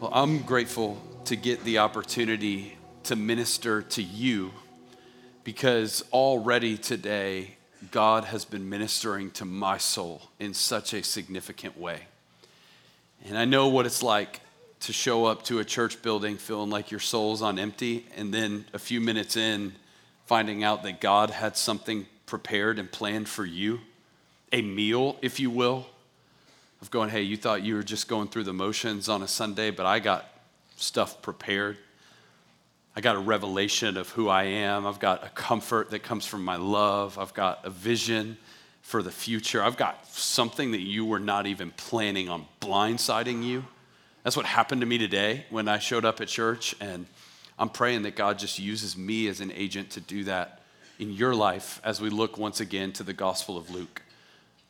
Well, I'm grateful to get the opportunity to minister to you because already today, God has been ministering to my soul in such a significant way. And I know what it's like to show up to a church building feeling like your soul's on empty, and then a few minutes in, finding out that God had something prepared and planned for you, a meal, if you will, of going, hey, you thought you were just going through the motions on a Sunday, but I got stuff prepared. I got a revelation of who I am. I've got a comfort that comes from my love. I've got a vision for the future. I've got something that you were not even planning on blindsiding you. That's what happened to me today when I showed up at church. And I'm praying that God just uses me as an agent to do that in your life as we look once again to the Gospel of Luke.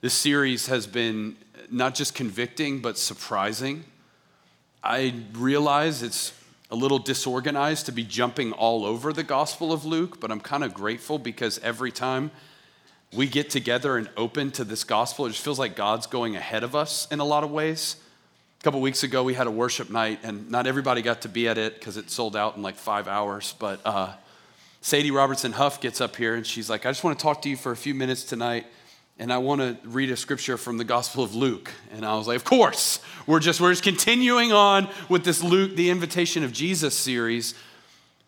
This series has been not just convicting, but surprising. I realize it's a little disorganized to be jumping all over the Gospel of Luke, but I'm kind of grateful because every time we get together and open to this gospel, it just feels like God's going ahead of us in a lot of ways. A couple weeks ago, we had a worship night, and not everybody got to be at it because it sold out in like five hours. But uh, Sadie Robertson Huff gets up here and she's like, I just want to talk to you for a few minutes tonight and I want to read a scripture from the Gospel of Luke. And I was like, of course, we're just we're just continuing on with this Luke, the Invitation of Jesus series.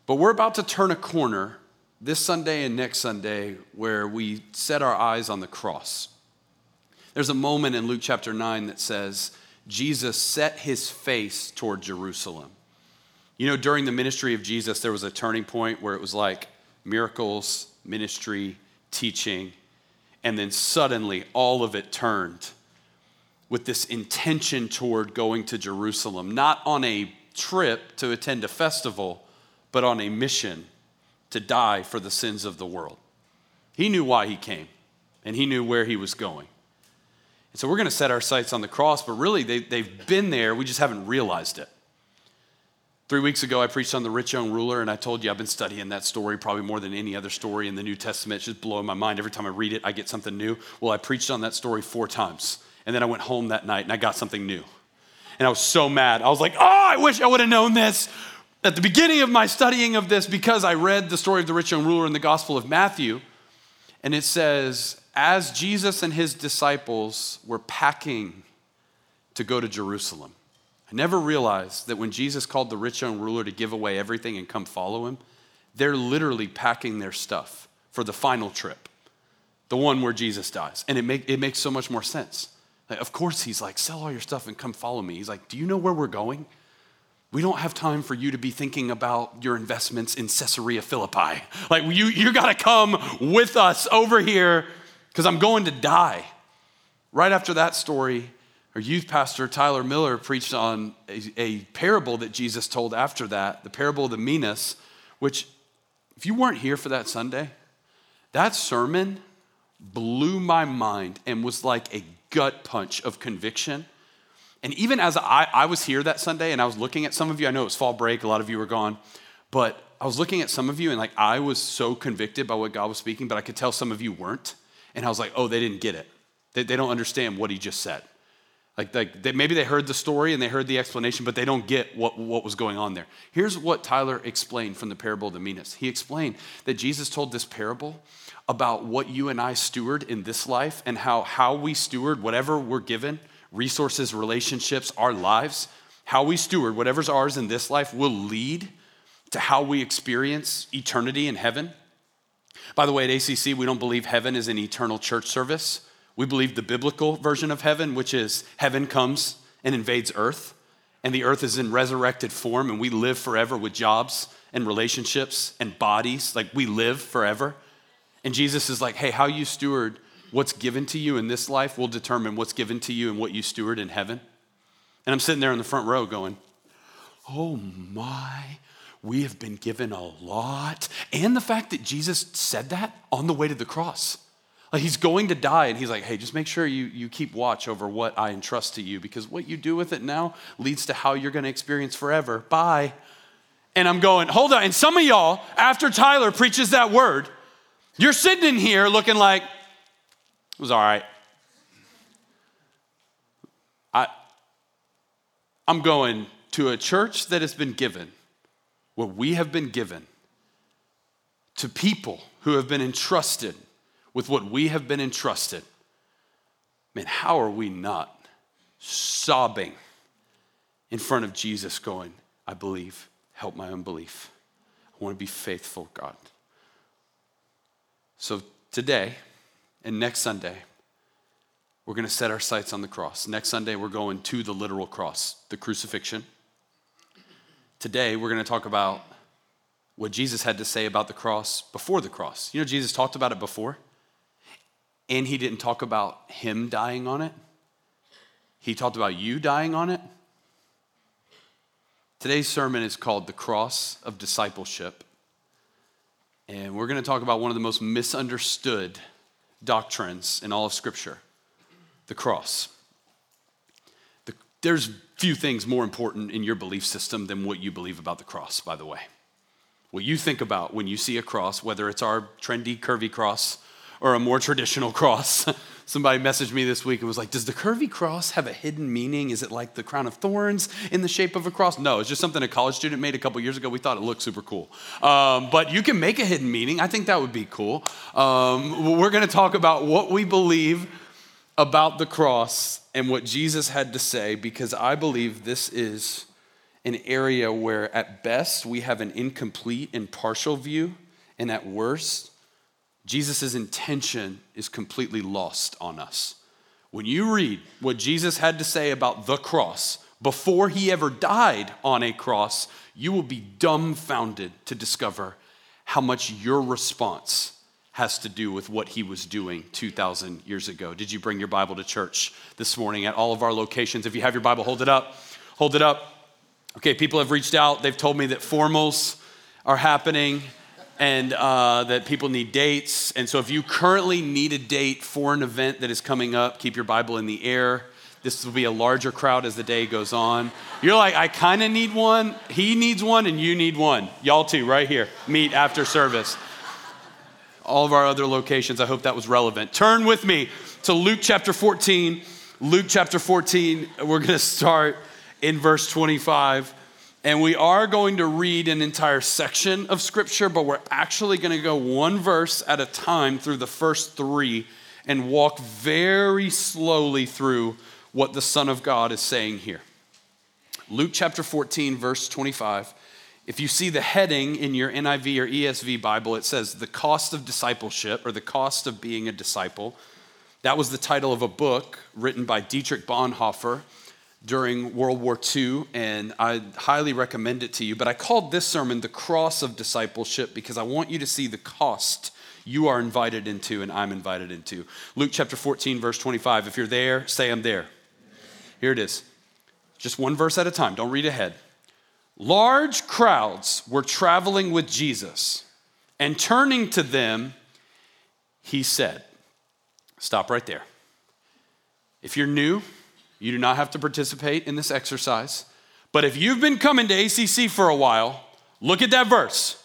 But we're about to turn a corner this Sunday and next Sunday where we set our eyes on the cross. There's a moment in Luke chapter 9 that says, Jesus set his face toward Jerusalem. You know, during the ministry of Jesus, there was a turning point where it was like miracles, ministry, teaching, and then suddenly all of it turned with this intention toward going to Jerusalem, not on a trip to attend a festival, but on a mission to die for the sins of the world. He knew why he came, and he knew where he was going. And so we're going to set our sights on the cross, but really they, they've been there, we just haven't realized it. Three weeks ago, I preached on the rich young ruler, and I told you I've been studying that story probably more than any other story in the New Testament. It's just blowing my mind. Every time I read it, I get something new. Well, I preached on that story four times, and then I went home that night and I got something new. And I was so mad. I was like, oh, I wish I would have known this at the beginning of my studying of this because I read the story of the rich young ruler in the Gospel of Matthew, and it says, as Jesus and his disciples were packing to go to Jerusalem, I never realized that when Jesus called the rich young ruler to give away everything and come follow him, they're literally packing their stuff for the final trip, the one where Jesus dies. And it, make, it makes so much more sense. Like, of course, he's like, sell all your stuff and come follow me. He's like, do you know where we're going? We don't have time for you to be thinking about your investments in Caesarea Philippi. Like, you, you got to come with us over here because I'm going to die. Right after that story, our youth pastor, Tyler Miller, preached on a, a, parable that Jesus told after that, the parable of the minas, which, if you weren't here for that Sunday, that sermon blew my mind and was like a gut punch of conviction. And even as I, I was here that Sunday and I was looking at some of you, I know it was fall break, a lot of you were gone, but I was looking at some of you and like I was so convicted by what God was speaking, but I could tell some of you weren't. And I was like, oh, they didn't get it. They, they don't understand what he just said. Like, like they, maybe they heard the story and they heard the explanation, but they don't get what, what was going on there. Here's what Tyler explained from the parable of the minas. He explained that Jesus told this parable about what you and I steward in this life and how how we steward whatever we're given, resources, relationships, our lives, how we steward whatever's ours in this life will lead to how we experience eternity in heaven. By the way, at ACC, we don't believe heaven is an eternal church service. We believe the biblical version of heaven, which is heaven comes and invades earth, and the earth is in resurrected form, and we live forever with jobs and relationships and bodies. Like we live forever. And Jesus is like, hey, how you steward what's given to you in this life will determine what's given to you and what you steward in heaven. And I'm sitting there in the front row going, oh my, we have been given a lot. And the fact that Jesus said that on the way to the cross. Like he's going to die, and he's like, hey, just make sure you, you keep watch over what I entrust to you because what you do with it now leads to how you're going to experience forever. Bye. And I'm going, hold on. And some of y'all, after Tyler preaches that word, you're sitting in here looking like, it was all right. I, I'm going, to a church that has been given what we have been given, to people who have been entrusted with what we have been entrusted, man, how are we not sobbing in front of Jesus, going, I believe, help my unbelief. I want to be faithful, God. So today and next Sunday, we're going to set our sights on the cross. Next Sunday, we're going to the literal cross, the crucifixion. Today, we're going to talk about what Jesus had to say about the cross before the cross. You know, Jesus talked about it before, and he didn't talk about him dying on it. He talked about you dying on it. Today's sermon is called The Cross of Discipleship. And we're going to talk about one of the most misunderstood doctrines in all of Scripture the cross. The, there's few things more important in your belief system than what you believe about the cross, by the way. What you think about when you see a cross, whether it's our trendy, curvy cross or a more traditional cross. Somebody messaged me this week and was like, Does the curvy cross have a hidden meaning? Is it like the crown of thorns in the shape of a cross? No, it's just something a college student made a couple years ago. We thought it looked super cool. Um, but you can make a hidden meaning. I think that would be cool. Um, we're going to talk about what we believe about the cross and what Jesus had to say because I believe this is an area where, at best, we have an incomplete and partial view, and at worst, Jesus' intention is completely lost on us. When you read what Jesus had to say about the cross before he ever died on a cross, you will be dumbfounded to discover how much your response has to do with what he was doing 2,000 years ago. Did you bring your Bible to church this morning at all of our locations? If you have your Bible, hold it up. Hold it up. Okay, people have reached out. They've told me that formals are happening and uh, that people need dates. And so, if you currently need a date for an event that is coming up, keep your Bible in the air. This will be a larger crowd as the day goes on. You're like, I kind of need one. He needs one, and you need one. Y'all too, right here. Meet after service. All of our other locations, I hope that was relevant. Turn with me to Luke chapter 14. Luke chapter 14, we're going to start in verse 25. And we are going to read an entire section of scripture, but we're actually going to go one verse at a time through the first three and walk very slowly through what the Son of God is saying here. Luke chapter 14, verse 25. If you see the heading in your NIV or ESV Bible, it says the cost of discipleship or the cost of being a disciple. That was the title of a book written by Dietrich Bonhoeffer during World War II, and I highly recommend it to you. But I called this sermon The Cross of Discipleship because I want you to see the cost you are invited into and I'm invited into. Luke chapter 14, verse 25. If you're there, say I'm there. Here it is. Just one verse at a time, don't read ahead. Large crowds were traveling with Jesus, and turning to them, he said, Stop right there. If you're new, you do not have to participate in this exercise. But if you've been coming to ACC for a while, look at that verse.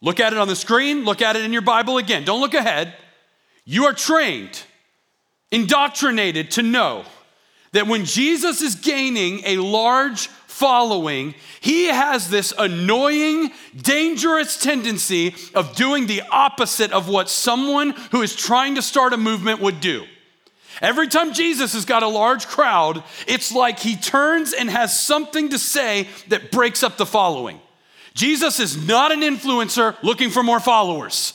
Look at it on the screen, look at it in your Bible again. Don't look ahead. You are trained, indoctrinated to know that when Jesus is gaining a large following, he has this annoying, dangerous tendency of doing the opposite of what someone who is trying to start a movement would do. Every time Jesus has got a large crowd, it's like he turns and has something to say that breaks up the following. Jesus is not an influencer looking for more followers.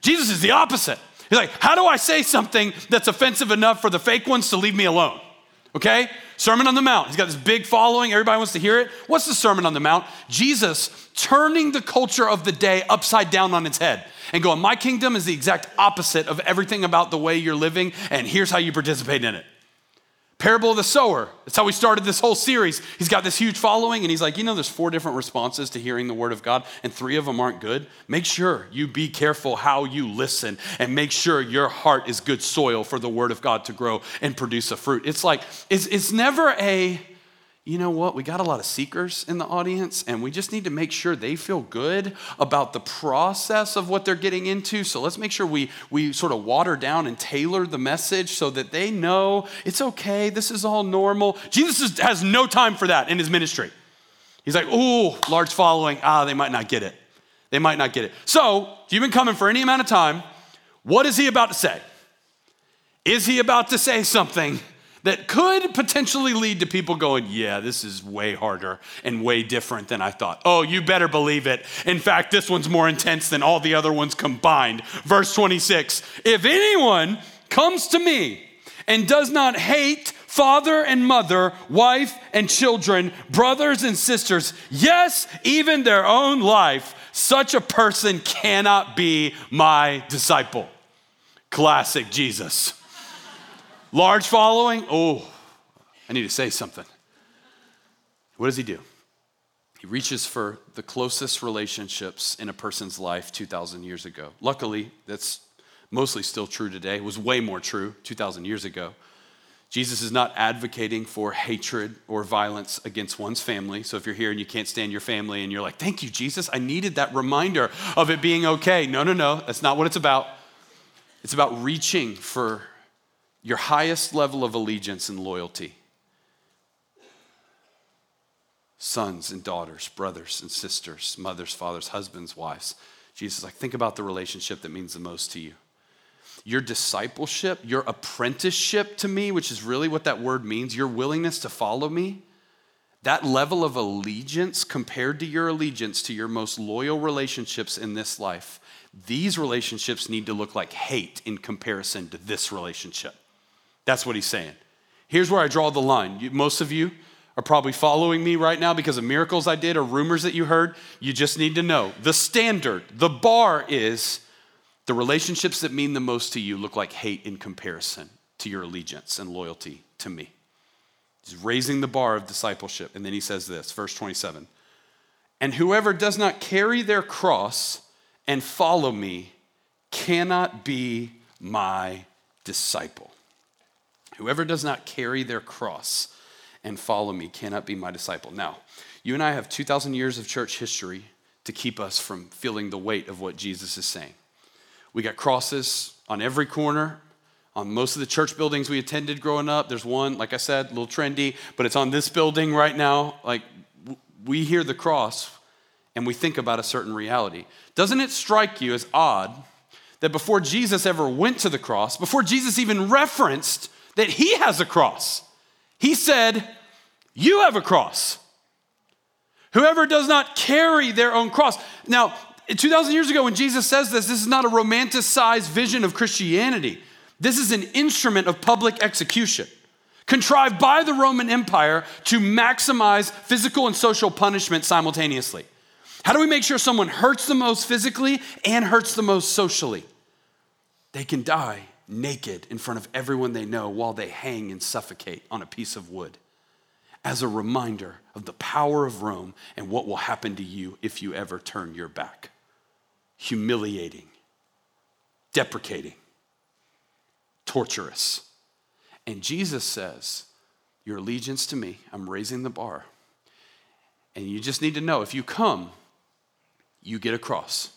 Jesus is the opposite. He's like, how do I say something that's offensive enough for the fake ones to leave me alone? Okay? Sermon on the Mount. He's got this big following. Everybody wants to hear it. What's the Sermon on the Mount? Jesus turning the culture of the day upside down on its head and going, My kingdom is the exact opposite of everything about the way you're living, and here's how you participate in it. Parable of the sower. That's how we started this whole series. He's got this huge following, and he's like, you know, there's four different responses to hearing the word of God, and three of them aren't good. Make sure you be careful how you listen, and make sure your heart is good soil for the word of God to grow and produce a fruit. It's like, it's, it's never a, you know what? We got a lot of seekers in the audience, and we just need to make sure they feel good about the process of what they're getting into. So let's make sure we, we sort of water down and tailor the message so that they know it's okay, this is all normal. Jesus is, has no time for that in his ministry. He's like, ooh, large following. Ah, they might not get it. They might not get it. So, if you've been coming for any amount of time, what is he about to say? Is he about to say something that could potentially lead to people going, Yeah, this is way harder and way different than I thought. Oh, you better believe it. In fact, this one's more intense than all the other ones combined. Verse 26 If anyone comes to me and does not hate father and mother, wife and children, brothers and sisters, yes, even their own life, such a person cannot be my disciple. Classic Jesus. Large following? Oh, I need to say something. What does he do? He reaches for the closest relationships in a person's life 2,000 years ago. Luckily, that's mostly still true today. It was way more true 2,000 years ago. Jesus is not advocating for hatred or violence against one's family. So if you're here and you can't stand your family and you're like, thank you, Jesus, I needed that reminder of it being okay. No, no, no, that's not what it's about. It's about reaching for your highest level of allegiance and loyalty. Sons and daughters, brothers and sisters, mothers, fathers, husbands, wives. Jesus, like, think about the relationship that means the most to you. Your discipleship, your apprenticeship to me, which is really what that word means, your willingness to follow me, that level of allegiance compared to your allegiance to your most loyal relationships in this life, these relationships need to look like hate in comparison to this relationship. That's what he's saying. Here's where I draw the line. You, most of you are probably following me right now because of miracles I did or rumors that you heard. You just need to know the standard, the bar is the relationships that mean the most to you look like hate in comparison to your allegiance and loyalty to me. He's raising the bar of discipleship. And then he says this, verse 27 And whoever does not carry their cross and follow me cannot be my disciple. Whoever does not carry their cross and follow me cannot be my disciple. Now, you and I have 2,000 years of church history to keep us from feeling the weight of what Jesus is saying. We got crosses on every corner. On most of the church buildings we attended growing up, there's one, like I said, a little trendy, but it's on this building right now. Like, we hear the cross and we think about a certain reality. Doesn't it strike you as odd that before Jesus ever went to the cross, before Jesus even referenced that he has a cross. He said, You have a cross. Whoever does not carry their own cross. Now, 2,000 years ago, when Jesus says this, this is not a romanticized vision of Christianity. This is an instrument of public execution, contrived by the Roman Empire to maximize physical and social punishment simultaneously. How do we make sure someone hurts the most physically and hurts the most socially? They can die naked in front of everyone they know while they hang and suffocate on a piece of wood as a reminder of the power of Rome and what will happen to you if you ever turn your back. Humiliating, deprecating, torturous. And Jesus says, Your allegiance to me, I'm raising the bar. And you just need to know if you come, you get a cross.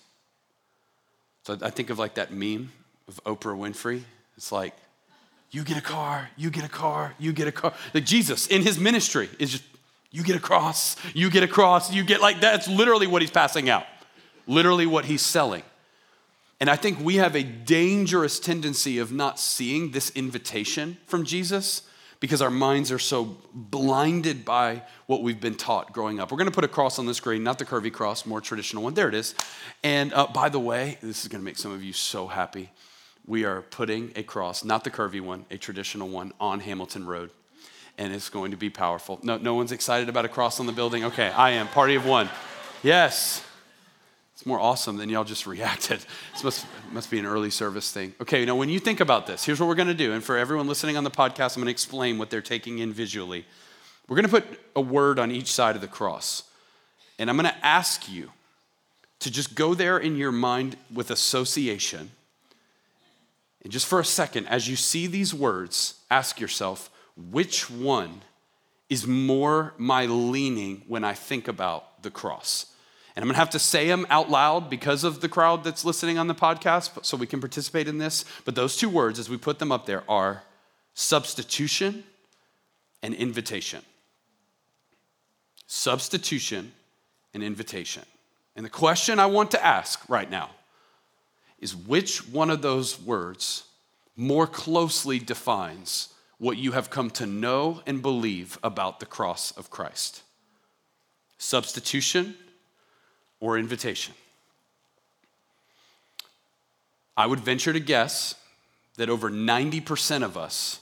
So I think of like that meme of Oprah Winfrey. It's like, you get a car, you get a car, you get a car. Like Jesus in his ministry is just, you get a cross, you get a cross, you get like that's literally what he's passing out, literally what he's selling. And I think we have a dangerous tendency of not seeing this invitation from Jesus because our minds are so blinded by what we've been taught growing up. We're going to put a cross on the screen, not the curvy cross, more traditional one. There it is. And uh, by the way, this is going to make some of you so happy we are putting a cross, not the curvy one, a traditional one, on Hamilton Road. And it's going to be powerful. No, no one's excited about a cross on the building? Okay, I am. Party of one. Yes. It's more awesome than y'all just reacted. This must, must be an early service thing. Okay, now when you think about this, here's what we're going to do. And for everyone listening on the podcast, I'm going to explain what they're taking in visually. We're going to put a word on each side of the cross. And I'm going to ask you to just go there in your mind with association and just for a second, as you see these words, ask yourself which one is more my leaning when I think about the cross? And I'm gonna have to say them out loud because of the crowd that's listening on the podcast, so we can participate in this. But those two words, as we put them up there, are substitution and invitation. substitution and invitation. And the question I want to ask right now is which one of those words more closely defines what you have come to know and believe about the cross of Christ? Substitution or invitation? I would venture to guess that over 90% of us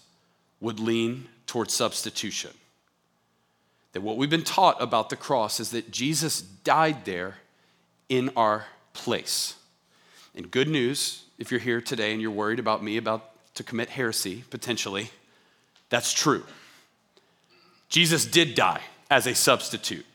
would lean towards substitution. That what we've been taught about the cross is that Jesus died there in our place. And good news, if you're here today and you're worried about me about to commit heresy, potentially, that's true. Jesus did die as a substitute.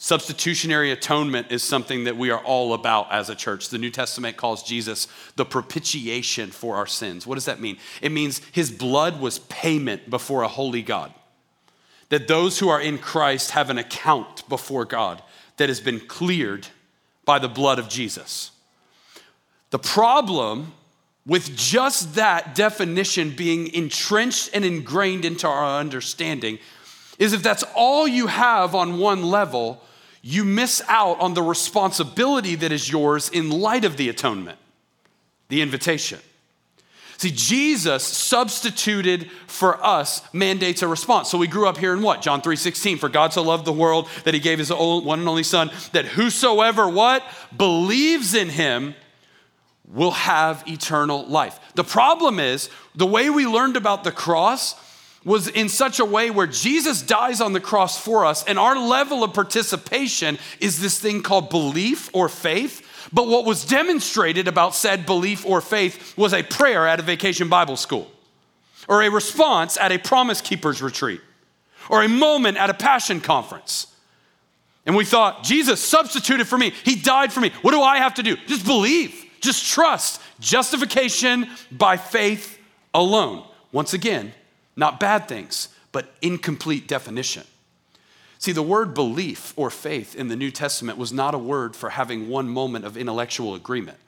Substitutionary atonement is something that we are all about as a church. The New Testament calls Jesus the propitiation for our sins. What does that mean? It means his blood was payment before a holy God. That those who are in Christ have an account before God that has been cleared by the blood of Jesus. The problem with just that definition being entrenched and ingrained into our understanding is if that's all you have on one level, you miss out on the responsibility that is yours in light of the atonement, the invitation. See, Jesus substituted for us mandates a response. So we grew up here in what? John 3:16, for God so loved the world that he gave his one and only son that whosoever what believes in him will have eternal life. The problem is the way we learned about the cross was in such a way where Jesus dies on the cross for us, and our level of participation is this thing called belief or faith. But what was demonstrated about said belief or faith was a prayer at a vacation Bible school, or a response at a Promise Keepers retreat, or a moment at a passion conference. And we thought, Jesus substituted for me. He died for me. What do I have to do? Just believe, just trust. Justification by faith alone. Once again, not bad things, but incomplete definition. See, the word belief or faith in the New Testament was not a word for having one moment of intellectual agreement.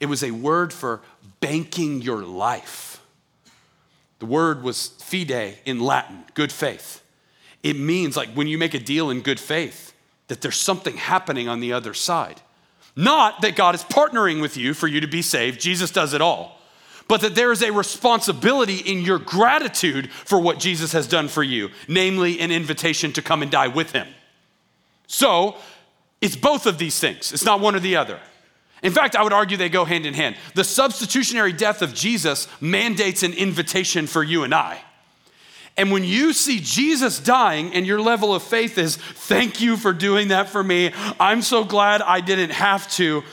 It was a word for banking your life. The word was fide in Latin, good faith. It means like when you make a deal in good faith, that there's something happening on the other side. Not that God is partnering with you for you to be saved, Jesus does it all but that there is a responsibility in your gratitude for what Jesus has done for you, namely an invitation to come and die with him. So, it's both of these things, it's not one or the other. In fact, I would argue they go hand in hand. The substitutionary death of Jesus mandates an invitation for you and I. And when you see Jesus dying and your level of faith is, thank you for doing that for me, I'm so glad I didn't have to,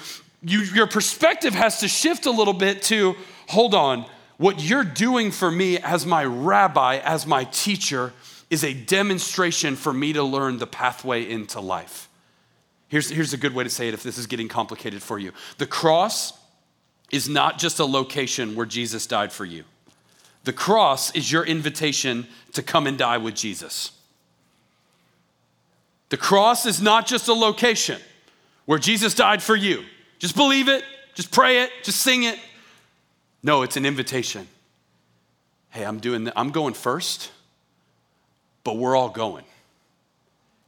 you, your perspective has to shift a little bit to, hold on, what you're doing for me as my rabbi, as my teacher, is a demonstration for me to learn the pathway into life. Here's, here's a good way to say it if this is getting complicated for you. The cross is not just a location where Jesus died for you, the cross is your invitation to come and die with Jesus. The cross is not just a location where Jesus died for you. Just believe it, just pray it, just sing it. No, it's an invitation. Hey, I'm doing the, I'm going first, but we're all going.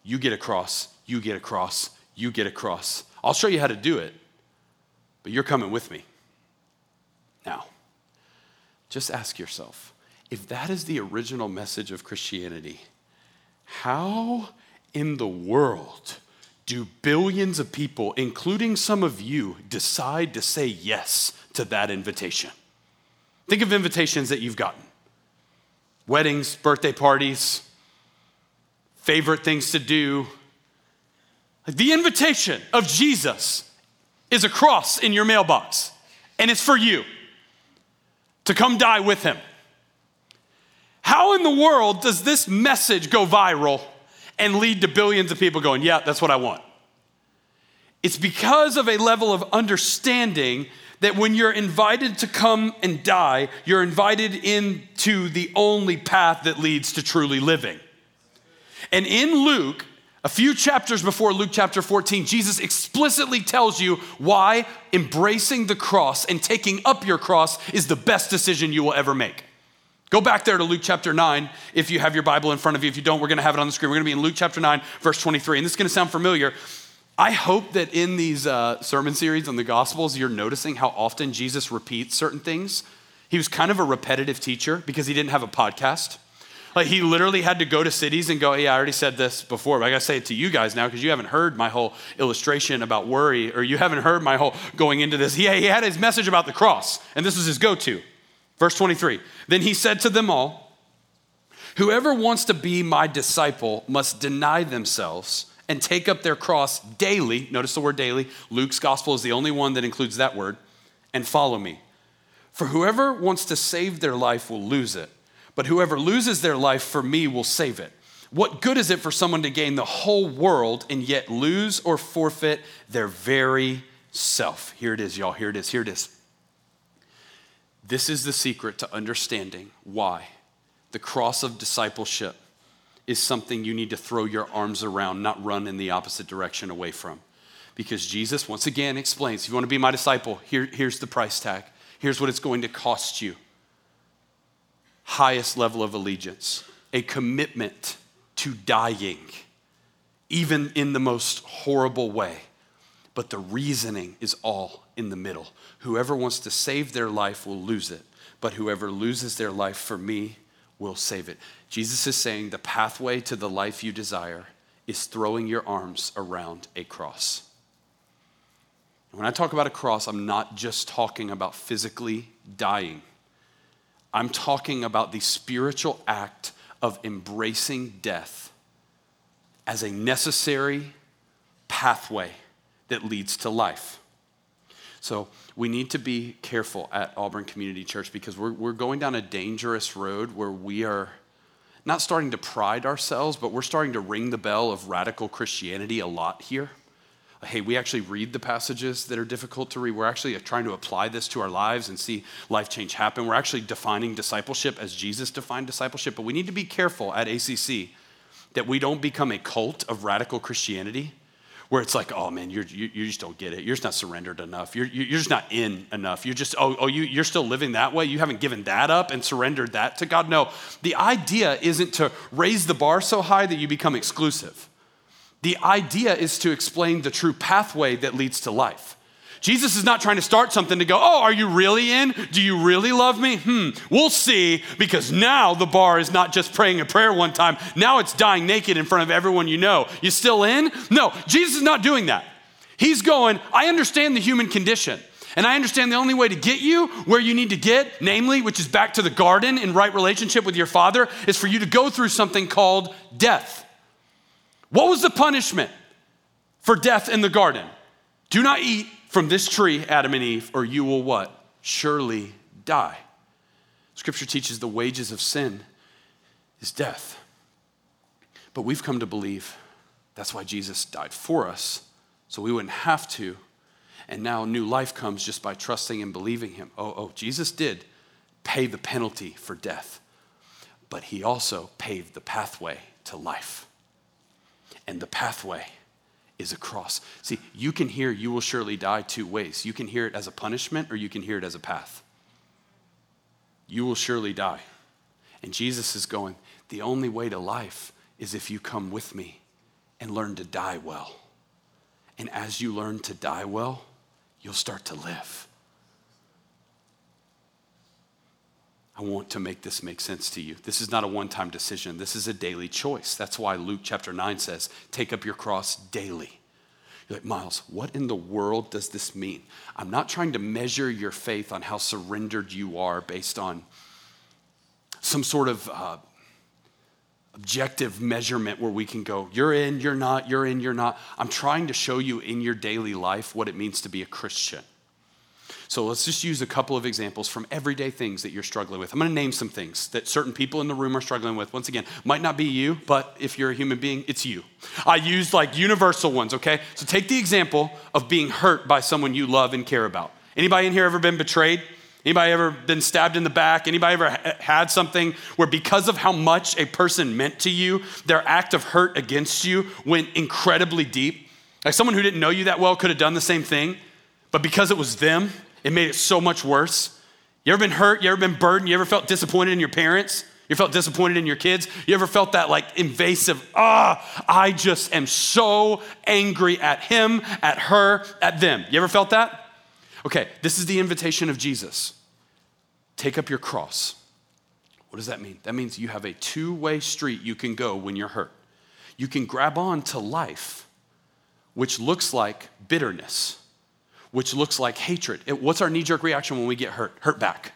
You get across, you get across, you get across. I'll show you how to do it, but you're coming with me. Now, just ask yourself if that is the original message of Christianity, how in the world do billions of people, including some of you, decide to say yes to that invitation? Think of invitations that you've gotten weddings, birthday parties, favorite things to do. The invitation of Jesus is a cross in your mailbox, and it's for you to come die with him. How in the world does this message go viral and lead to billions of people going, Yeah, that's what I want? It's because of a level of understanding that when you're invited to come and die, you're invited into the only path that leads to truly living. And in Luke, a few chapters before Luke chapter 14, Jesus explicitly tells you why embracing the cross and taking up your cross is the best decision you will ever make. Go back there to Luke chapter 9 if you have your Bible in front of you. If you don't, we're going to have it on the screen. We're going to be in Luke chapter 9, verse 23. And this is going to sound familiar. I hope that in these uh, sermon series on the Gospels, you're noticing how often Jesus repeats certain things. He was kind of a repetitive teacher because he didn't have a podcast. Like he literally had to go to cities and go, Yeah, I already said this before, but I gotta say it to you guys now because you haven't heard my whole illustration about worry, or you haven't heard my whole going into this. Yeah, he had his message about the cross, and this was his go to. Verse 23 Then he said to them all, Whoever wants to be my disciple must deny themselves and take up their cross daily. Notice the word daily. Luke's gospel is the only one that includes that word, and follow me. For whoever wants to save their life will lose it, but whoever loses their life for me will save it. What good is it for someone to gain the whole world and yet lose or forfeit their very self? Here it is, y'all. Here it is. Here it is. This is the secret to understanding why the cross of discipleship is something you need to throw your arms around, not run in the opposite direction away from. Because Jesus, once again, explains if you want to be my disciple, here, here's the price tag. Here's what it's going to cost you highest level of allegiance, a commitment to dying, even in the most horrible way. But the reasoning is all in the middle. Whoever wants to save their life will lose it, but whoever loses their life for me will save it. Jesus is saying the pathway to the life you desire is throwing your arms around a cross. When I talk about a cross, I'm not just talking about physically dying. I'm talking about the spiritual act of embracing death as a necessary pathway that leads to life. So we need to be careful at Auburn Community Church because we're, we're going down a dangerous road where we are not starting to pride ourselves, but we're starting to ring the bell of radical Christianity a lot here. Hey, we actually read the passages that are difficult to read. We're actually uh, trying to apply this to our lives and see life change happen. We're actually defining discipleship as Jesus defined discipleship, but we need to be careful at ACC that we don't become a cult of radical Christianity where it's like, oh man, you're, you, you just don't get it. You're just not surrendered enough. You're, you're just not in enough. You're just, oh, oh you, you're still living that way. You haven't given that up and surrendered that to God. No, the idea isn't to raise the bar so high that you become exclusive. The idea is to explain the true pathway that leads to life. Jesus is not trying to start something to go, oh, are you really in? Do you really love me? Hmm, we'll see, because now the bar is not just praying a prayer one time, now it's dying naked in front of everyone you know. You still in? No, Jesus is not doing that. He's going, I understand the human condition. And I understand the only way to get you where you need to get, namely, which is back to the garden in right relationship with your father, is for you to go through something called death. What was the punishment for death in the garden? Do not eat from this tree, Adam and Eve, or you will what? Surely die. Scripture teaches the wages of sin is death. But we've come to believe that's why Jesus died for us, so we wouldn't have to. And now new life comes just by trusting and believing him. Oh, oh, Jesus did pay the penalty for death, but he also paved the pathway to life. And the pathway is a cross. See, you can hear you will surely die two ways. You can hear it as a punishment or you can hear it as a path. You will surely die. And Jesus is going, the only way to life is if you come with me and learn to die well. And as you learn to die well, you'll start to live. I want to make this make sense to you. This is not a one time decision, this is a daily choice. That's why Luke chapter 9 says, Take up your cross daily. You're like, Miles, what in the world does this mean? I'm not trying to measure your faith on how surrendered you are based on some sort of uh, objective measurement where we can go, you're in, you're not, you're in, you're not. I'm trying to show you in your daily life what it means to be a Christian. So let's just use a couple of examples from everyday things that you're struggling with. I'm going to name some things that certain people in the room are struggling with. Once again, might not be you, but if you're a human being, it's you. I used like universal ones, okay? So take the example of being hurt by someone you love and care about. Anybody in here ever been betrayed? Anybody ever been stabbed in the back? Anybody ever had something where because of how much a person meant to you, their act of hurt against you went incredibly deep? Like someone who didn't know you that well could have done the same thing, but because it was them, it made it so much worse. You ever been hurt? You ever been burdened? You ever felt disappointed in your parents? You felt disappointed in your kids? You ever felt that like invasive, ah, I just am so angry at him, at her, at them? You ever felt that? Okay, this is the invitation of Jesus. Take up your cross. What does that mean? That means you have a two way street you can go when you're hurt. You can grab on to life, which looks like bitterness, which looks like hatred. It, what's our knee jerk reaction when we get hurt? Hurt back.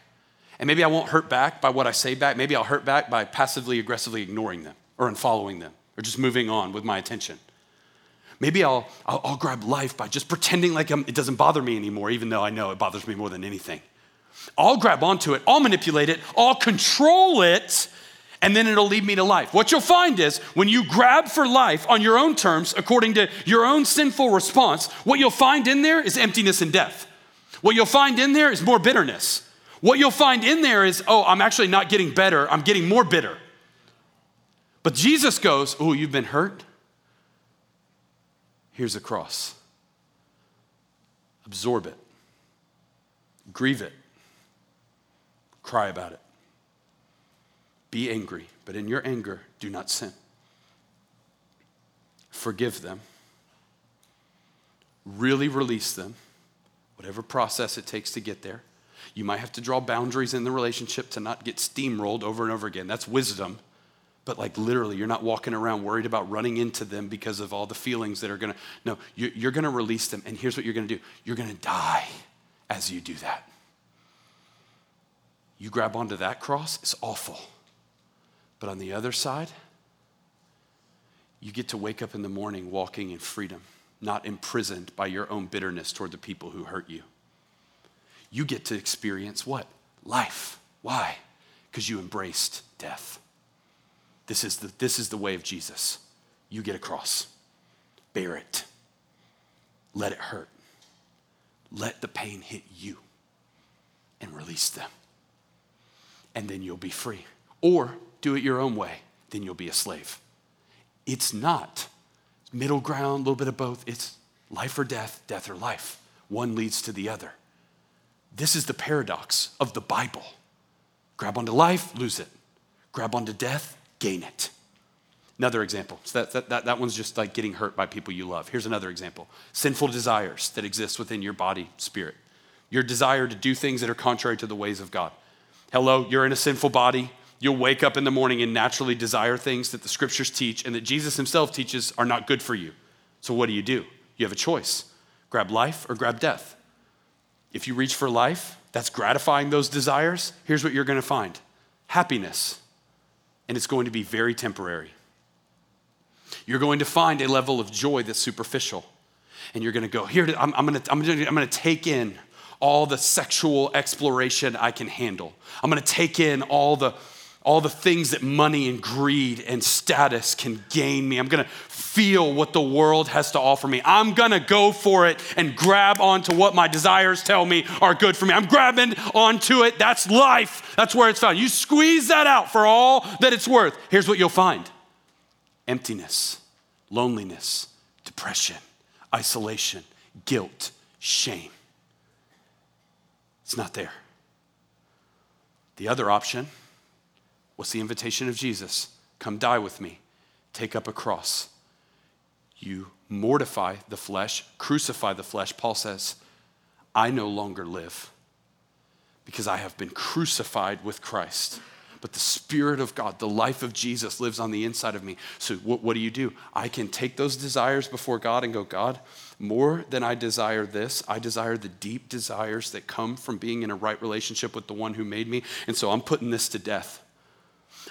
And maybe I won't hurt back by what I say back. Maybe I'll hurt back by passively aggressively ignoring them or unfollowing them or just moving on with my attention. Maybe I'll, I'll, I'll grab life by just pretending like I'm, it doesn't bother me anymore, even though I know it bothers me more than anything. I'll grab onto it, I'll manipulate it, I'll control it, and then it'll lead me to life. What you'll find is when you grab for life on your own terms, according to your own sinful response, what you'll find in there is emptiness and death. What you'll find in there is more bitterness. What you'll find in there is, oh, I'm actually not getting better, I'm getting more bitter. But Jesus goes, oh, you've been hurt? Here's a cross. Absorb it, grieve it, cry about it. Be angry, but in your anger, do not sin. Forgive them. Really release them, whatever process it takes to get there. You might have to draw boundaries in the relationship to not get steamrolled over and over again. That's wisdom. But, like, literally, you're not walking around worried about running into them because of all the feelings that are gonna. No, you're, gonna release them. And here's what you're gonna do you're gonna die as you do that. You grab onto that cross, it's awful. But on the other side, you get to wake up in the morning walking in freedom, not imprisoned by your own bitterness toward the people who hurt you you get to experience what? Life. Why? Because you embraced death. This is, the, this is the way of Jesus. You get a cross, bear it, let it hurt, let the pain hit you, and release them. And then you'll be free. Or do it your own way, then you'll be a slave. It's not middle ground, a little bit of both. It's life or death, death or life. One leads to the other. This is the paradox of the Bible grab onto life, lose it. Grab onto death, gain it. Another example. So that, that, that, that one's just like getting hurt by people you love. Here's another example sinful desires that exist within your body, spirit. Your desire to do things that are contrary to the ways of God. Hello, you're in a sinful body. You'll wake up in the morning and naturally desire things that the scriptures teach and that Jesus himself teaches are not good for you. So, what do you do? You have a choice grab life or grab death. If you reach for life, that's gratifying those desires, here's what you're going to find happiness. And it's going to be very temporary. You're going to find a level of joy that's superficial. And you're going to go, here, I'm, I'm going I'm going to, I'm going to take in all the sexual exploration I can handle. I'm going to take in all the, all the things that money and greed and status can gain me. I'm gonna feel what the world has to offer me. I'm gonna go for it and grab onto what my desires tell me are good for me. I'm grabbing onto it. That's life. That's where it's found. You squeeze that out for all that it's worth. Here's what you'll find emptiness, loneliness, depression, isolation, guilt, shame. It's not there. The other option What's the invitation of Jesus? Come die with me. Take up a cross. You mortify the flesh, crucify the flesh. Paul says, I no longer live because I have been crucified with Christ. But the Spirit of God, the life of Jesus lives on the inside of me. So, what, what do you do? I can take those desires before God and go, God, more than I desire this, I desire the deep desires that come from being in a right relationship with the one who made me. And so I'm putting this to death.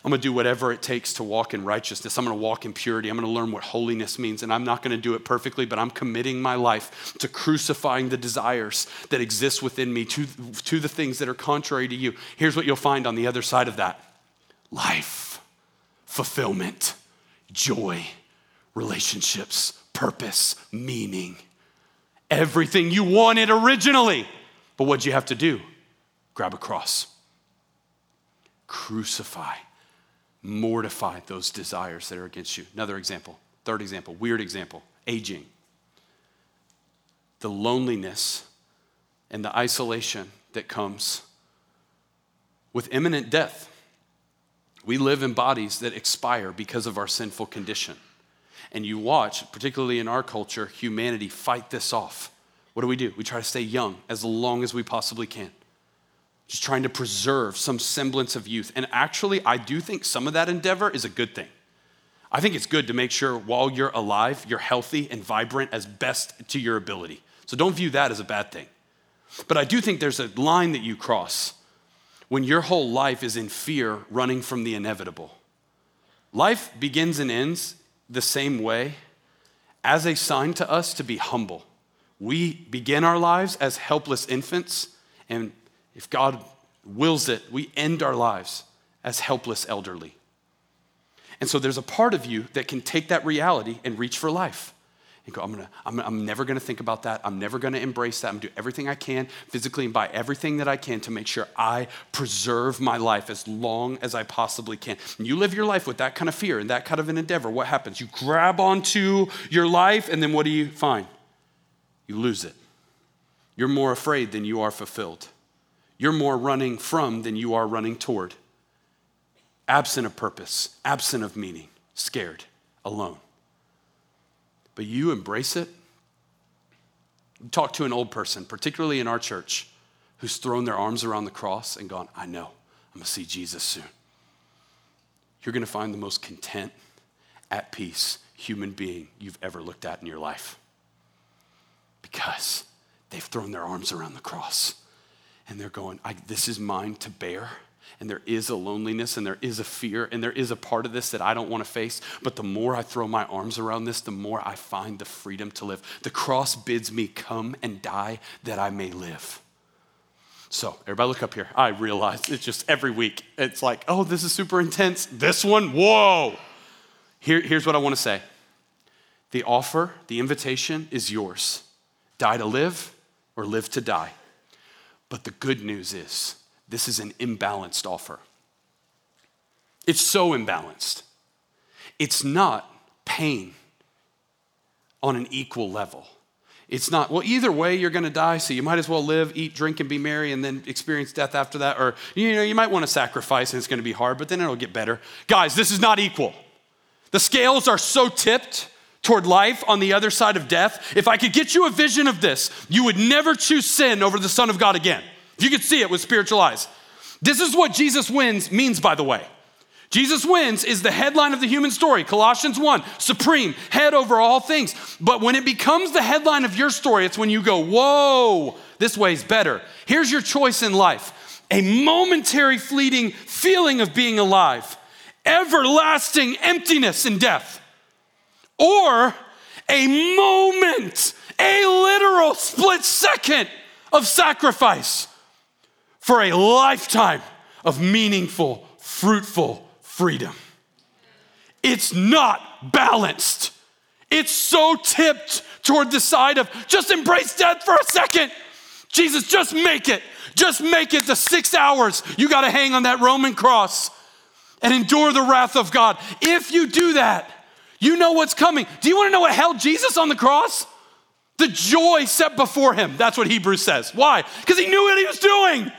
I'm going to do whatever it takes to walk in righteousness. I'm going to walk in purity. I'm going to learn what holiness means. And I'm not going to do it perfectly, but I'm committing my life to crucifying the desires that exist within me to, to the things that are contrary to you. Here's what you'll find on the other side of that life, fulfillment, joy, relationships, purpose, meaning. Everything you wanted originally. But what'd you have to do? Grab a cross, crucify mortify those desires that are against you. Another example, third example, weird example aging. The loneliness and the isolation that comes with imminent death. We live in bodies that expire because of our sinful condition. And you watch, particularly in our culture, humanity fight this off. What do we do? We try to stay young as long as we possibly can. Just trying to preserve some semblance of youth. And actually, I do think some of that endeavor is a good thing. I think it's good to make sure while you're alive, you're healthy and vibrant as best to your ability. So don't view that as a bad thing. But I do think there's a line that you cross when your whole life is in fear, running from the inevitable. Life begins and ends the same way as a sign to us to be humble. We begin our lives as helpless infants, and if God wills it, we end our lives as helpless elderly. And so there's a part of you that can take that reality and reach for life and go, I'm, gonna, I'm, I'm never gonna think about that. I'm never gonna embrace that. I'm gonna do everything I can physically and buy everything that I can to make sure I preserve my life as long as I possibly can. And you live your life with that kind of fear and that kind of an endeavor. What happens? You grab onto your life, and then what do you find? You lose it. You're more afraid than you are fulfilled. You're more running from than you are running toward. Absent of purpose, absent of meaning, scared, alone but you embrace it. Talk to an old person, particularly in our church, who's thrown their arms around the cross and gone, I know, I'm gonna see Jesus soon. You're gonna find the most content, at peace human being you've ever looked at in your life because they've thrown their arms around the cross and they're going, This is mine to bear and there is a loneliness and there is a fear and there is a part of this that I don't want to face. But the more I throw my arms around this, the more I find the freedom to live. The cross bids me come and die that I may live. So, everybody look up here. I realize it's just every week. It's like, oh, this is super intense. This one, whoa. Here, here's what I want to say the offer, the invitation is yours die to live or live to die. But the good news is, this is an imbalanced offer. It's so imbalanced. It's not pain on an equal level. It's not, well, either way, you're going to die, so you might as well live, eat, drink, and be merry, and then experience death after that. Or, you know, you might want to sacrifice, and it's going to be hard, but then it'll get better. Guys, this is not equal. The scales are so tipped toward life on the other side of death. If I could get you a vision of this, you would never choose sin over the Son of God again. If you could see it with spiritual eyes. This is what Jesus wins means, by the way. Jesus wins is the headline of the human story. Colossians 1, supreme, head over all things. But when it becomes the headline of your story, it's when you go, whoa, this way's better. Here's your choice in life a momentary, fleeting feeling of being alive, everlasting emptiness and death, or a moment, a literal split second of sacrifice for a lifetime of meaningful, fruitful freedom. It's not balanced. It's so tipped toward the side of just embrace death for a second. Jesus, just make it. Just make it the six hours you got to hang on that Roman cross and endure the wrath of God. If you do that, you know what's coming. Do you want to know what held Jesus on the cross? The joy set before him. That's what Hebrews says. Why? Because he knew what he was doing.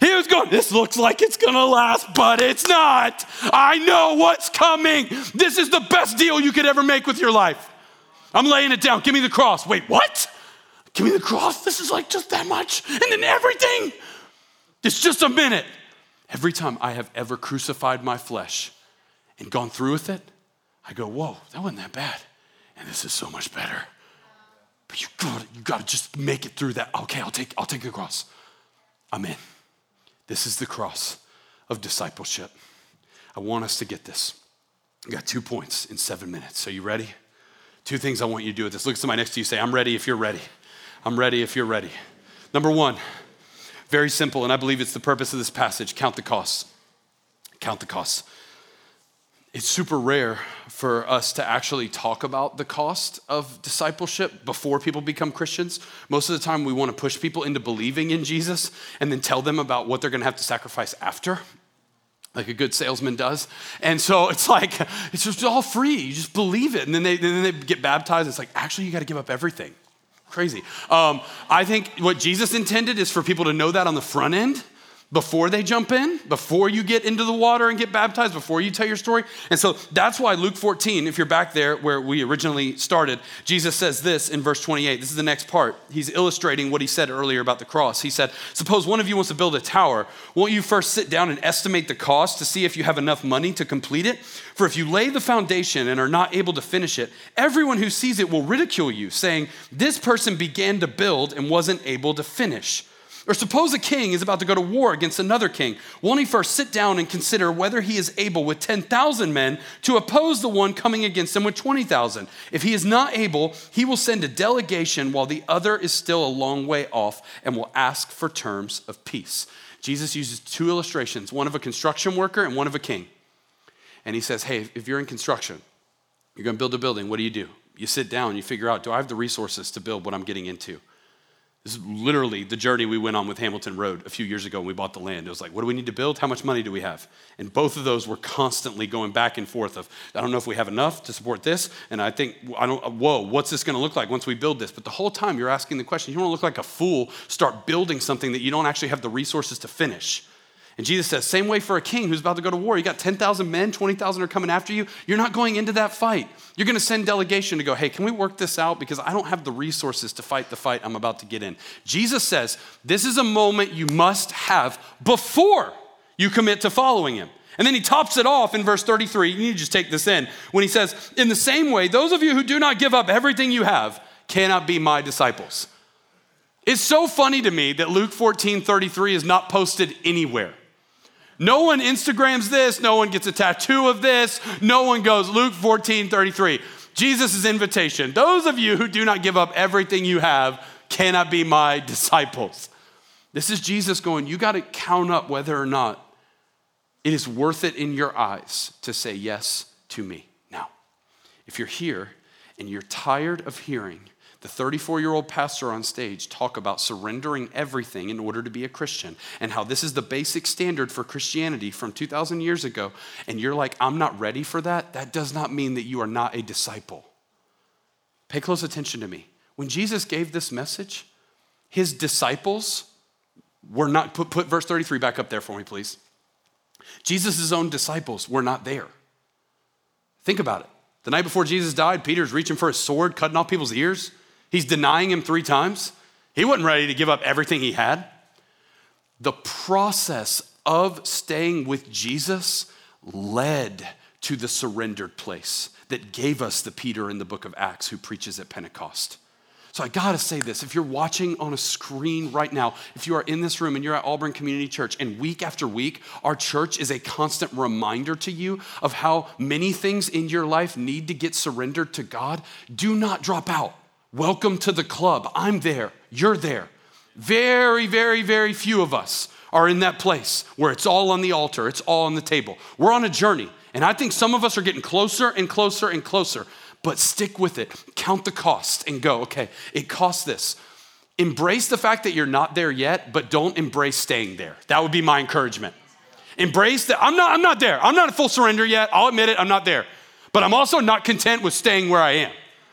He was going, This looks like it's gonna last, but it's not. I know what's coming. This is the best deal you could ever make with your life. I'm laying it down. Give me the cross. Wait, what? Give me the cross. This is like just that much. And then everything. It's just a minute. Every time I have ever crucified my flesh and gone through with it, I go, Whoa, that wasn't that bad. And this is so much better. But you got you got to just make it through that. Okay, I'll take I'll take the cross. I'm in. This is the cross of discipleship. I want us to get this. I got two points in seven minutes. Are you ready? Two things I want you to do with this. Look at somebody next to you. Say, I'm ready if you're ready. I'm ready if you're ready. Number one, very simple, and I believe it's the purpose of this passage count the costs. Count the costs it's super rare for us to actually talk about the cost of discipleship before people become Christians. Most of the time, we want to push people into believing in Jesus and then tell them about what they're going to have to sacrifice after, like a good salesman does. And so it's like, it's just all free. You just believe it. And then they, then they get baptized. It's like, actually, you got to give up everything. Crazy. Um, I think what Jesus intended is for people to know that on the front end before they jump in, before you get into the water and get baptized, before you tell your story. And so that's why Luke 14, if you're back there where we originally started, Jesus says this in verse 28. This is the next part. He's illustrating what he said earlier about the cross. He said, Suppose one of you wants to build a tower. Won't you first sit down and estimate the cost to see if you have enough money to complete it? For if you lay the foundation and are not able to finish it, everyone who sees it will ridicule you, saying, This person began to build and wasn't able to finish. Or suppose a king is about to go to war against another king. Won't he first sit down and consider whether he is able with 10,000 men to oppose the one coming against him with 20,000? If he is not able, he will send a delegation while the other is still a long way off and will ask for terms of peace. Jesus uses two illustrations one of a construction worker and one of a king. And he says, Hey, if you're in construction, you're going to build a building, what do you do? You sit down, you figure out, do I have the resources to build what I'm getting into? This is literally the journey we went on with Hamilton Road a few years ago when we bought the land. It was like, what do we need to build? How much money do we have? And both of those were constantly going back and forth of, I don't know if we have enough to support this. And I think, I don't, whoa, what's this going to look like once we build this? But the whole time you're asking the question, you don't want to look like a fool, start building something that you don't actually have the resources to finish. And Jesus says, same way for a king who's about to go to war. You got 10,000 men, 20,000 are coming after you. You're not going into that fight. You're going to send delegation to go, hey, can we work this out? Because I don't have the resources to fight the fight I'm about to get in. Jesus says, this is a moment you must have before you commit to following him. And then he tops it off in verse 33. You need to just take this in when he says, In the same way, those of you who do not give up everything you have cannot be my disciples. It's so funny to me that Luke 14 33 is not posted anywhere. No one Instagrams this, no one gets a tattoo of this, no one goes, Luke 14 33. Jesus' invitation. Those of you who do not give up everything you have cannot be my disciples. This is Jesus going, you got to count up whether or not it is worth it in your eyes to say yes to me. Now, if you're here and you're tired of hearing the 34 year old pastor on stage talk about surrendering everything in order to be a Christian and how this is the basic standard for Christianity from 2,000 years ago, and you're like, I'm not ready for that, that does not mean that you are not a disciple. Pay close attention to me. When Jesus gave this message, his disciples were not, put, put verse 33 back up there for me, please. Jesus' own disciples were not there. Think about it. The night before Jesus died, Peter's reaching for his sword, cutting off people's ears. He's denying him three times. He wasn't ready to give up everything he had. The process of staying with Jesus led to the surrendered place that gave us the Peter in the book of Acts who preaches at Pentecost. So I gotta say this if you're watching on a screen right now, if you are in this room and you're at Auburn Community Church, and week after week, our church is a constant reminder to you of how many things in your life need to get surrendered to God, do not drop out. Welcome to the club. I'm there. You're there. Very, very, very few of us are in that place where it's all on the altar, it's all on the table. We're on a journey. And I think some of us are getting closer and closer and closer, but stick with it. Count the cost and go, okay, it costs this. Embrace the fact that you're not there yet, but don't embrace staying there. That would be my encouragement. Embrace that I'm not, I'm not there. I'm not at full surrender yet. I'll admit it, I'm not there. But I'm also not content with staying where I am.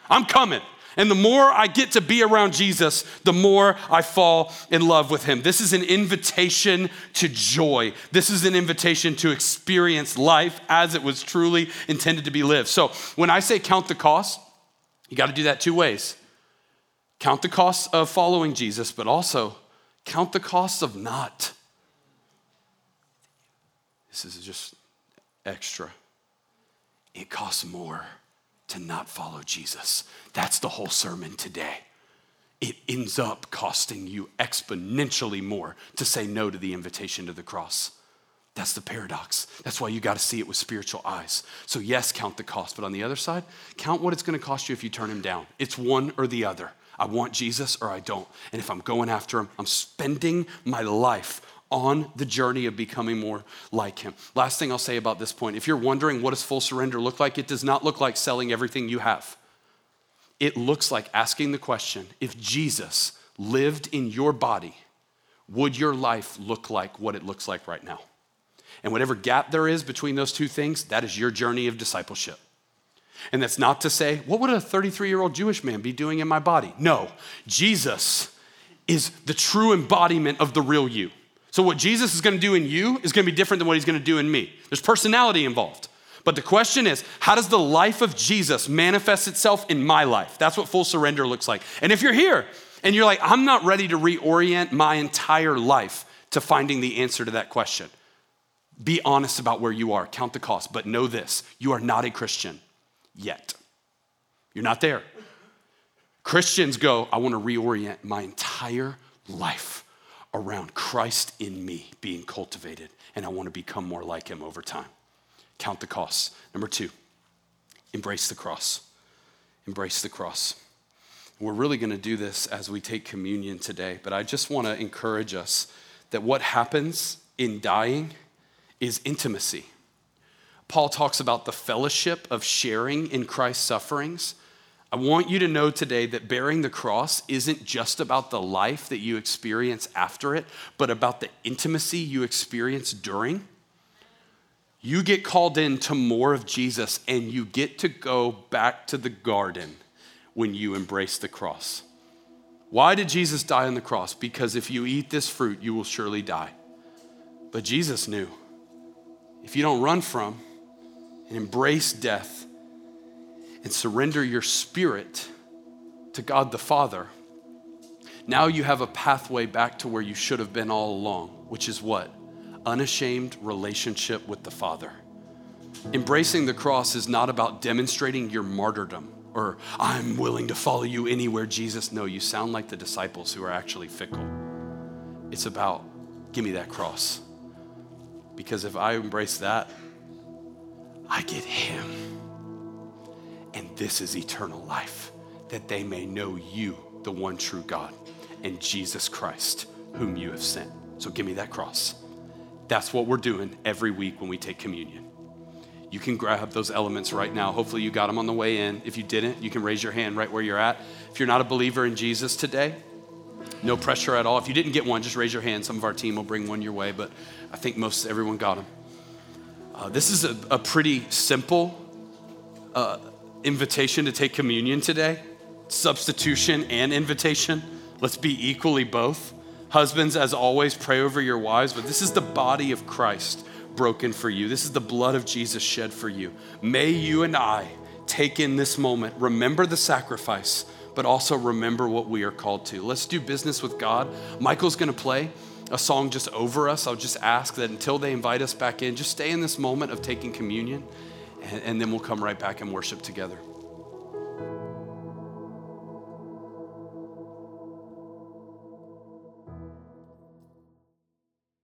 I'm coming. And the more I get to be around Jesus, the more I fall in love with him. This is an invitation to joy. This is an invitation to experience life as it was truly intended to be lived. So when I say count the cost, you got to do that two ways count the cost of following Jesus, but also count the cost of not. This is just extra. It costs more to not follow Jesus. That's the whole sermon today. It ends up costing you exponentially more to say no to the invitation to the cross. That's the paradox. That's why you got to see it with spiritual eyes. So, yes, count the cost, but on the other side, count what it's going to cost you if you turn him down. It's one or the other. I want Jesus or I don't. And if I'm going after him, I'm spending my life on the journey of becoming more like him. Last thing I'll say about this point if you're wondering what does full surrender look like, it does not look like selling everything you have. It looks like asking the question if Jesus lived in your body, would your life look like what it looks like right now? And whatever gap there is between those two things, that is your journey of discipleship. And that's not to say, what would a 33 year old Jewish man be doing in my body? No, Jesus is the true embodiment of the real you. So, what Jesus is going to do in you is going to be different than what he's going to do in me. There's personality involved. But the question is, how does the life of Jesus manifest itself in my life? That's what full surrender looks like. And if you're here and you're like, I'm not ready to reorient my entire life to finding the answer to that question, be honest about where you are, count the cost, but know this you are not a Christian yet. You're not there. Christians go, I want to reorient my entire life around Christ in me being cultivated, and I want to become more like him over time. Count the costs. Number two, embrace the cross. Embrace the cross. We're really going to do this as we take communion today, but I just want to encourage us that what happens in dying is intimacy. Paul talks about the fellowship of sharing in Christ's sufferings. I want you to know today that bearing the cross isn't just about the life that you experience after it, but about the intimacy you experience during. You get called into more of Jesus and you get to go back to the garden when you embrace the cross. Why did Jesus die on the cross? Because if you eat this fruit, you will surely die. But Jesus knew if you don't run from and embrace death and surrender your spirit to God the Father, now you have a pathway back to where you should have been all along, which is what? Unashamed relationship with the Father. Embracing the cross is not about demonstrating your martyrdom or I'm willing to follow you anywhere, Jesus. No, you sound like the disciples who are actually fickle. It's about, give me that cross. Because if I embrace that, I get Him. And this is eternal life, that they may know you, the one true God, and Jesus Christ, whom you have sent. So give me that cross. That's what we're doing every week when we take communion. You can grab those elements right now. Hopefully, you got them on the way in. If you didn't, you can raise your hand right where you're at. If you're not a believer in Jesus today, no pressure at all. If you didn't get one, just raise your hand. Some of our team will bring one your way, but I think most everyone got them. Uh, this is a, a pretty simple uh, invitation to take communion today substitution and invitation. Let's be equally both. Husbands, as always, pray over your wives, but this is the body of Christ broken for you. This is the blood of Jesus shed for you. May you and I take in this moment, remember the sacrifice but also remember what we are called to. Let's do business with God. Michael's going to play a song just over us. I'll just ask that until they invite us back in, just stay in this moment of taking communion, and, and then we'll come right back and worship together.